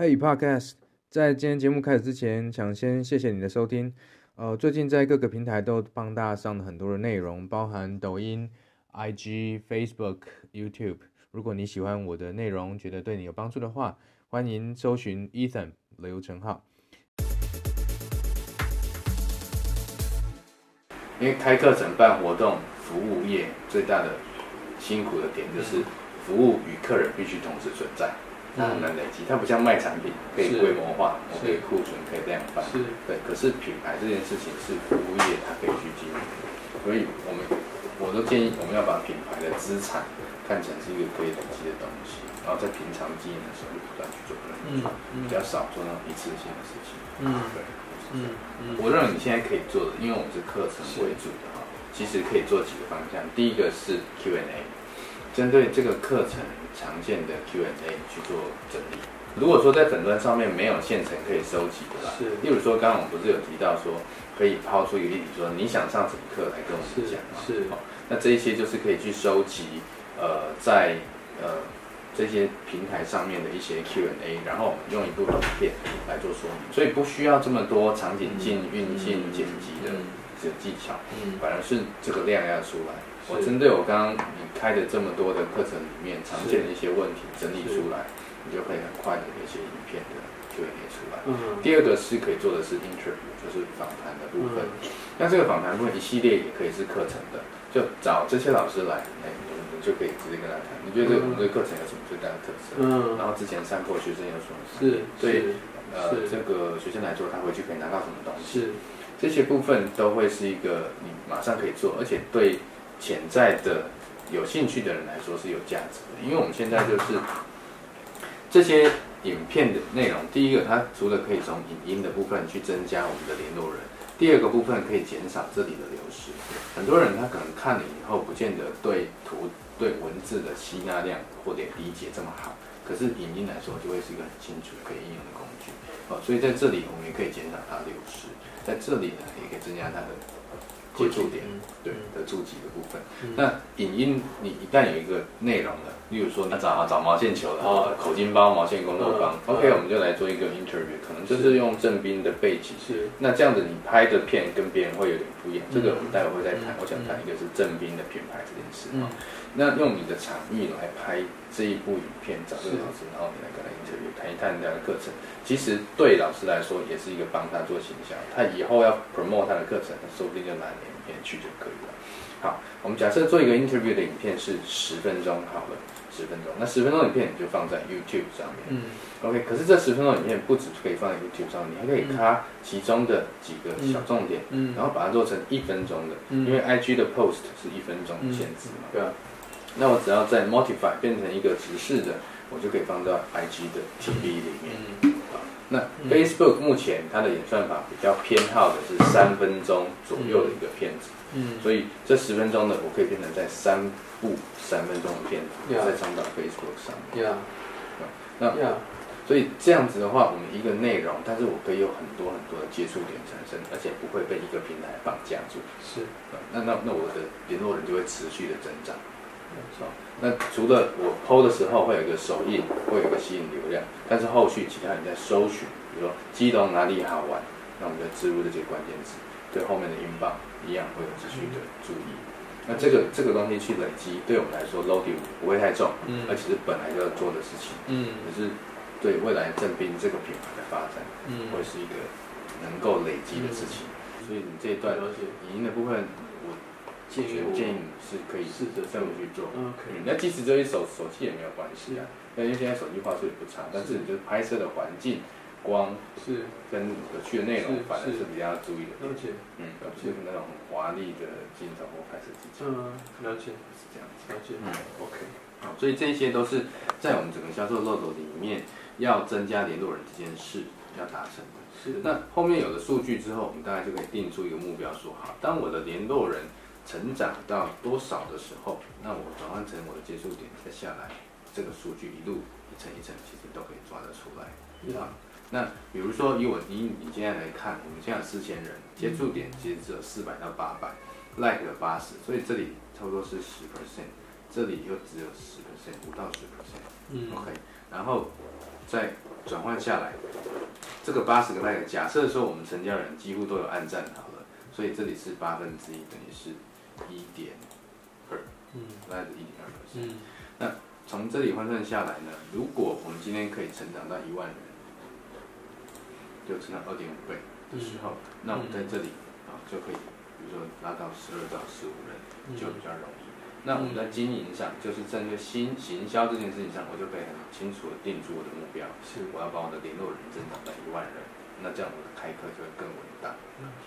Hey Podcast，在今天节目开始之前，想先谢谢你的收听。呃，最近在各个平台都帮大家上了很多的内容，包含抖音、IG、Facebook、YouTube。如果你喜欢我的内容，觉得对你有帮助的话，欢迎搜寻 Ethan 刘成浩。因为开课程办活动，服务业最大的辛苦的点就是服务与客人必须同时存在。它很难累积，它不像卖产品可以规模化，我可以库存可以量贩，对。可是品牌这件事情是服务业，它可以去经营，所以我们我都建议我们要把品牌的资产看成是一个可以累积的东西，然后在平常经营的时候就不断去做，嗯，比较少做那种一次性的事情，嗯，对，嗯嗯。我认为你现在可以做的，因为我们是课程为主的哈，其实可以做几个方向，第一个是 Q&A，针对这个课程。常见的 Q&A 去做整理。如果说在诊断上面没有现成可以收集的啦，是。例如说，刚刚我们不是有提到说，可以抛出一个例子，说你想上什么课来跟我们讲吗？是。是。那这一些就是可以去收集，呃，在呃这些平台上面的一些 Q&A，然后我们用一部影片来做说明，所以不需要这么多场景进运镜剪辑的这个技巧，嗯，反而是这个量要出来。我针对我刚刚你开的这么多的课程里面常见的一些问题整理出来，你就可以很快的一些影片的就会列出来。嗯。第二个是可以做的是 interview，就是访谈的部分。那这个访谈部分一系列也可以是课程的，就找这些老师来，哎，你就可以直接跟他谈。你觉得我们这个课程有什么最大的特色？嗯。然后之前上课学生有什么？是。对，呃，这个学生来做，他回去可以拿到什么东西？是。这些部分都会是一个你马上可以做，而且对。潜在的有兴趣的人来说是有价值的，因为我们现在就是这些影片的内容。第一个，它除了可以从影音的部分去增加我们的联络人；第二个部分可以减少这里的流失。很多人他可能看了以后，不见得对图、对文字的吸纳量或者理解这么好，可是影音来说就会是一个很清楚可以应用的工具。哦，所以在这里我们也可以减少它流失，在这里呢也可以增加它的。接触点，对的注记的部分。那影音你一旦有一个内容了，例如说你要找找毛线球的啊，口金包、毛线工作坊，OK，我们就来做一个 interview，可能就是用正滨的背景。是。那这样子你拍的片跟别人会有点不一样，这个我们待会会再谈。我想谈一个是正滨的品牌这件事啊。那用你的场域来拍这一部影片，找这个老师，然后你来跟他 interview，谈一谈他的课程。其实对老师来说也是一个帮他做形象，他以后要 promote 他的课程，他说不定就拿影片去就可以了。好，我们假设做一个 interview 的影片是十分钟，好了，十分钟。那十分钟影片你就放在 YouTube 上面。嗯。OK，可是这十分钟影片不只可以放在 YouTube 上面，你还可以卡其中的几个小重点，嗯，然后把它做成一分钟的，嗯，因为 IG 的 post 是一分钟限制嘛，对啊。那我只要在 Modify 变成一个直视的，我就可以放到 IG 的 TV 里面。那 Facebook 目前它的演算法比较偏好的是三分钟左右的一个片子。嗯，所以这十分钟呢我可以变成在三部三分钟的片子，再上到 Facebook 上面。Yeah. 那，yeah. 所以这样子的话，我们一个内容，但是我可以有很多很多的接触点产生，而且不会被一个平台绑架住。是。那那那我的联络人就会持续的增长。那除了我 PO 的时候会有一个手印，会有一个吸引流量，但是后续其他人在搜寻，比如说基隆哪里好玩，那我们就植入这些关键词，对后面的 inbound 一样会有持续的注意。那这个这个东西去累积，对我们来说 loading 不会太重，嗯，而且是本来就要做的事情，嗯，可是对未来正兵这个品牌的发展，嗯，会是一个能够累积的事情。所以你这一段都是影音的部分。建议建议是可以试着这么去做，嗯。那即使只有一手手机也没有关系啊，因为现在手机画质也不差，但是你就是拍摄的环境、光是跟有趣的内容，反而是比较注意的。了解，嗯，而不是那种很华丽的镜头或拍摄技巧。嗯，了解，是这样子。了解，嗯，OK。好，所以这些都是在我们整个销售漏斗里面要增加联络人这件事要达成的。是。那后面有了数据之后，我们大概就可以定出一个目标，说好，当我的联络人。成长到多少的时候，那我转换成我的接触点再下来，这个数据一路一层一层，其实都可以抓得出来？那比如说以我以你现在来看，我们现在四千人接触点其实只有四百到八百，like 有八十，所以这里差不多是十 percent，这里又只有十 percent，五到十 percent，嗯，OK，然后再转换下来，这个八十个 like，假设说我们成交人几乎都有按赞好了，所以这里是八分之一，等于是一点二，嗯，大概是一点二。嗯，那从这里换算下来呢，如果我们今天可以成长到一万人，就成长二点五倍的时候，嗯、那我们在这里啊就可以，比如说拉到十二到十五人，就比较容易。那我们在经营上，就是针对新行销这件事情上，我就可以很清楚的定出我的目标，是我要把我的联络人增长到一万人，那这样我的开课就会更稳当。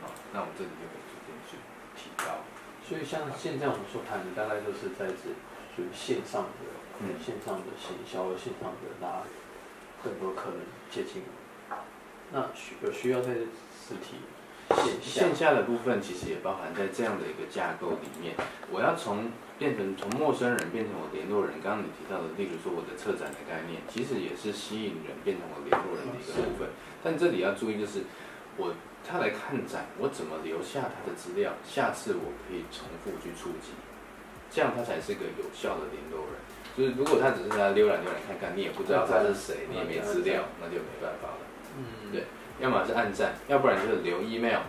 好，那我这里就可以逐渐去提高。所以像现在我们所谈的，大概就是在这属于线上的，嗯，线上的行销，线上的拉更多客人接近。那需有需要在实体。线下的部分其实也包含在这样的一个架构里面。我要从变成从陌生人变成我联络人，刚刚你提到的，例如说我的策展的概念，其实也是吸引人变成我联络人的一个部分。但这里要注意就是，我他来看展，我怎么留下他的资料，下次我可以重复去触及，这样他才是个有效的联络人。就是如果他只是来浏览浏览看看，你也不知道他是谁，你也没资料，那就没办法了。嗯，对。要么是按赞，要不然就是留 email，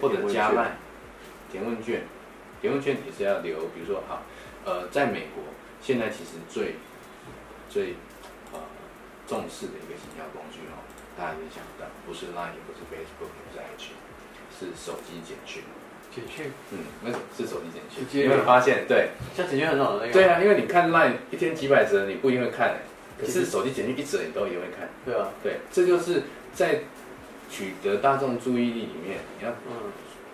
或者加 line 填问卷，填问卷也是要留。比如说，好，呃，在美国现在其实最最呃重视的一个营销工具哦，大家可以想到，不是 line，也不是 Facebook，也不是 IG，是手机简讯。简讯？嗯，那是手机简讯。有没有发现？对，像简讯很好的那个。对啊，因为你看 line 一天几百折，你不一定会看，可是手机简讯一折你都一定会看。对啊，对，这就是。在取得大众注意力里面，你要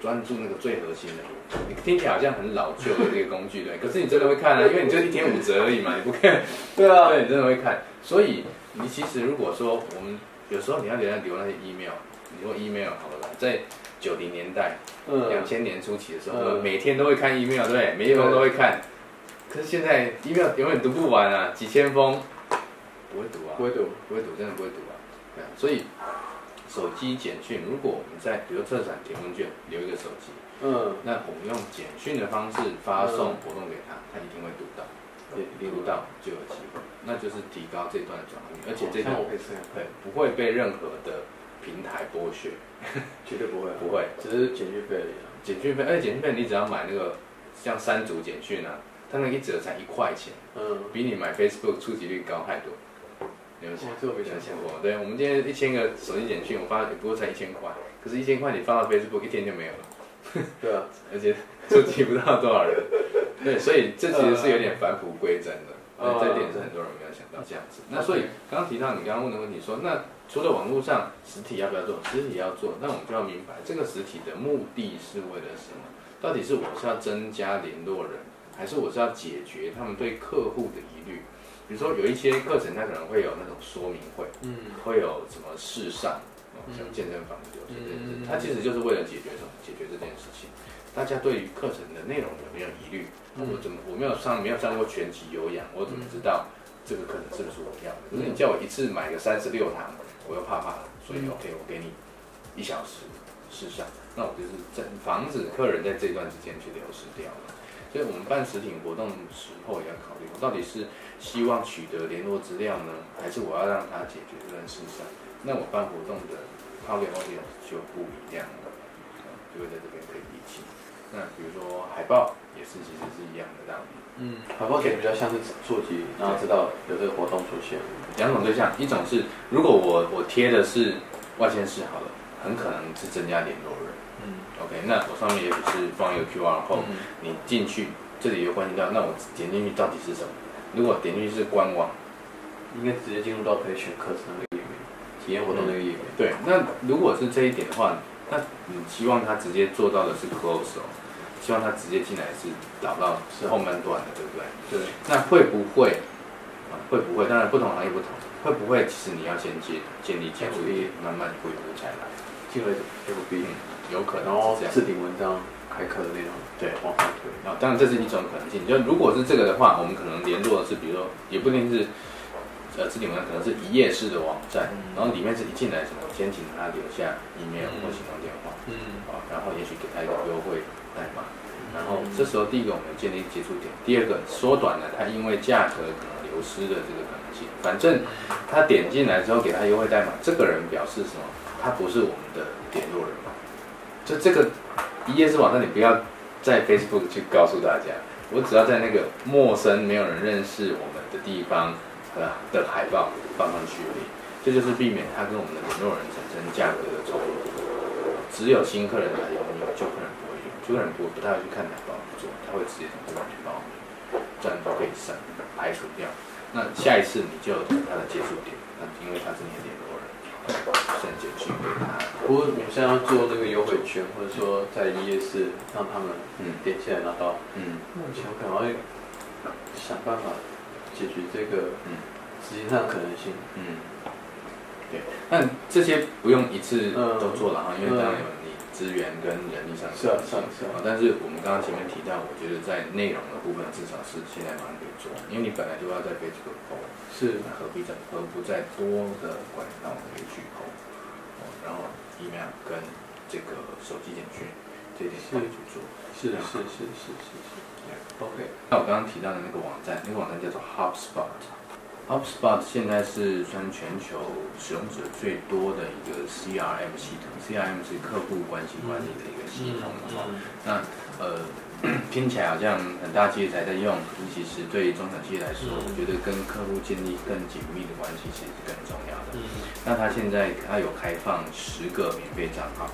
专注那个最核心的。你听起来好像很老旧的这个工具，对？可是你真的会看啊，因为你就一天五折而已嘛，你不看？对啊，对，你真的会看。所以你其实如果说我们有时候你要给他留那些 email，你说 email 好了，在九零年代、两千年初期的时候，每天都会看 email，对不对？每一封都会看。可是现在 email 永远读不完啊，几千封，不会读啊，不会读，不会读，真的不会读啊。对，所以。手机简讯，如果我们在比如特产填问卷留一个手机，嗯，那我们用简讯的方式发送活动给他，他一定会读到，对，读到就有机会，那就是提高这段的转换率，而且这段对不会被任何的平台剥削，绝对不会，不会，只是简讯费而已。简讯费，而且简讯费你只要买那个像三组简讯啊，它那一折才一块钱，嗯，比你买 Facebook 触及率高太多。有想过？没想过。对，我们今天一千个手机简讯，我发也不过才一千块，可是，一千块你发到 Facebook 一天就没有了。对啊，而且触及不到多少人。对，所以这其实是有点返璞归真的。对，这点是很多人没有想到这样子。那所以刚刚提到你刚刚问的问题说，那除了网络上实体要不要做？实体要做，那我们就要明白这个实体的目的是为了什么？到底是我是要增加联络人，还是我是要解决他们对客户的疑虑？比如说有一些课程，它可能会有那种说明会，嗯，会有什么试上，像健身房的流程这件事，它其实就是为了解决什么？解决这件事情。大家对于课程的内容有没有疑虑？我怎么我没有上没有上过拳击有氧，我怎么知道这个课程是不是我要的？可是你叫我一次买个三十六堂，我又怕怕了。所以 OK，我给你一小时试上，那我就是在防止客人在这段时间去流失掉了。所以我们办实体活动的时候也要考虑，我到底是希望取得联络资料呢，还是我要让他解决这件事上？那我办活动的 target audience 就不一样了，就会在这边可以理清。那比如说海报也是其实是一样的道理。嗯，海报也比较像是触及，然后知道有这个活动出现。两种对象，一种是如果我我贴的是外县市好了，很可能是增加联络人。OK，那我上面也许是放一个 QR code，你进去这里有关系到，那我点进去到底是什么？如果点进去是官网，应该直接进入到可以选课程那个页面，体验活动那个页面。对，那如果是这一点的话，那你希望他直接做到的是 close 哦，希望他直接进来是导到是后半段的，对不对？对。那会不会啊？会不会？当然不同行业不同，会不会？其实你要先建建立基础，慢慢一步一步才来，进来就不必。有可能是这样置顶文章开课的那种，对，往上推。啊，当然这是一种可能性。就如果是这个的话，我们可能联络的是，比如说，也不一定是，呃，置顶文章可能是一页式的网站，嗯、然后里面是一进来什么，先请他留下 email 或行动电话，嗯，啊，然后也许给他一个优惠代码，然后这时候第一个我们建立接触点，第二个缩短了他因为价格可能流失的这个可能性。反正他点进来之后给他优惠代码，这个人表示什么？他不是我们的联络人嘛。就这个一页式网站，你不要在 Facebook 去告诉大家，我只要在那个陌生、没有人认识我们的地方呃的海报放上去而已。这就是避免他跟我们的联络人产生价格的冲突。只有新客人来用，旧客人不会用，旧客人不不太会去看海报，不做，他会直接从这边去报名，这样就可以删排除掉。那下一次你就有他的接触点，那因为他是你的联络人，先简讯给他。不过我们现在要做那个优惠券，或者说在一页式让他们嗯点起来拿到，嗯，目前可能会想办法解决这个嗯。实际上可能性，嗯。对，但这些不用一次都做了哈，因为当然有你资源跟人力上的是啊是啊是啊。但是我们刚刚前面提到，我觉得在内容的部分，至少是现在马上可以做，因为你本来就要在 Facebook 投，是，那何必在何不在多的管道可以去投，然后 email 跟这个手机简讯这点可以去做，是是是是是是，OK。那我刚刚提到的那个网站，那个网站叫做 HubSpot。HubSpot 现在是算全球使用者最多的一个 CRM 系统，CRM 是客户关系管理的一个系统嘛。那呃，听起来好像很大企业才在用，其实对于中小企业来说，我觉得跟客户建立更紧密的关系其实是更重要的。那它现在它有开放十个免费账号，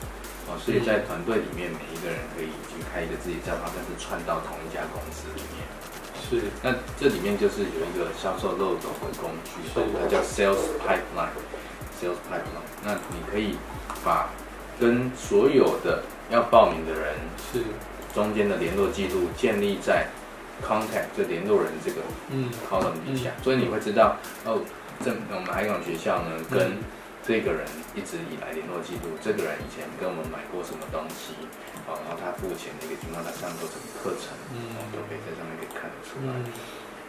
哦，所以在团队里面每一个人可以去开一个自己账号，但是串到同一家公司里面。是，那这里面就是有一个销售漏斗的工具，它叫 Sales Pipeline，Sales Pipeline。那你可以把跟所有的要报名的人是。中间的联络记录建立在 Contact 就联络人这个嗯。column 底下，所以你会知道哦，这我们海港学校呢跟这个人一直以来联络记录，这个人以前跟我们买过什么东西。好，然后他付钱的一个情况，他上过什么课程，嗯，都可以在上面可以看得出来。嗯、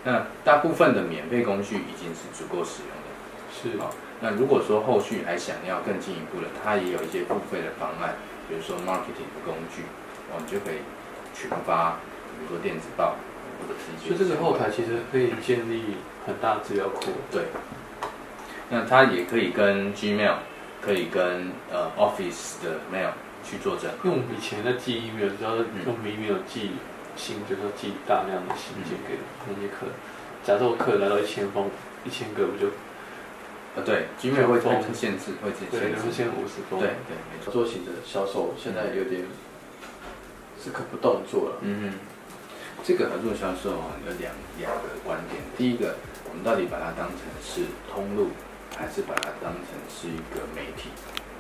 那大部分的免费工具已经是足够使用的，是好。那如果说后续还想要更进一步的，它也有一些付费的方案，比如说 marketing 的工具，我们就可以群发，比如说电子报或者是一些。所以这个后台其实可以建立很大资料库。对。那它也可以跟 Gmail，可以跟呃 Office 的 Mail。去作证，用以前的记忆没有，只要用 email 寄信，就是说寄大量的信件给那些客人。假设我客人来到一千封，一千个不就？呃，对，Gmail 会封限制，会限制，对，会限五十封。对对，没错。做型的销售现在有点是可不动作了。嗯嗯。这个合作销售啊，有两两个观点。第一个，我们到底把它当成是通路，还是把它当成是一个媒体？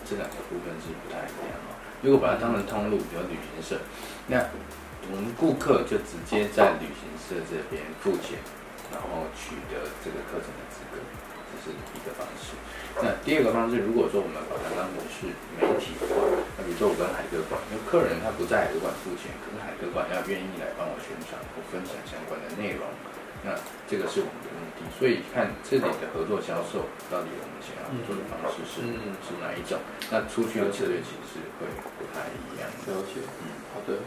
这两个部分是不太一样啊。如果把它当成通路，比如旅行社，那我们顾客就直接在旅行社这边付钱，然后取得这个课程的资格，这是一个方式。那第二个方式，如果说我们把它当成是媒体的话，那比如说我跟海哥馆，因为客人他不在海哥馆付钱，可是海哥馆要愿意来帮我宣传或分享相关的内容。那这个是我们的目的，所以看这里的合作销售到底我们想要做的方式是、嗯、是哪一种？那出去的策略其实会不太一样。了解，嗯，好的。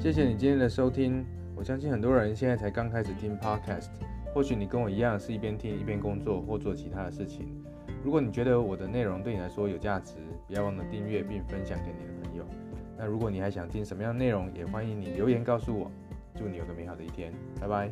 谢谢你今天的收听。我相信很多人现在才刚开始听 Podcast，或许你跟我一样是一边听一边工作或做其他的事情。如果你觉得我的内容对你来说有价值，不要忘了订阅并分享给你的朋友。那如果你还想听什么样的内容，也欢迎你留言告诉我。祝你有个美好的一天，拜拜。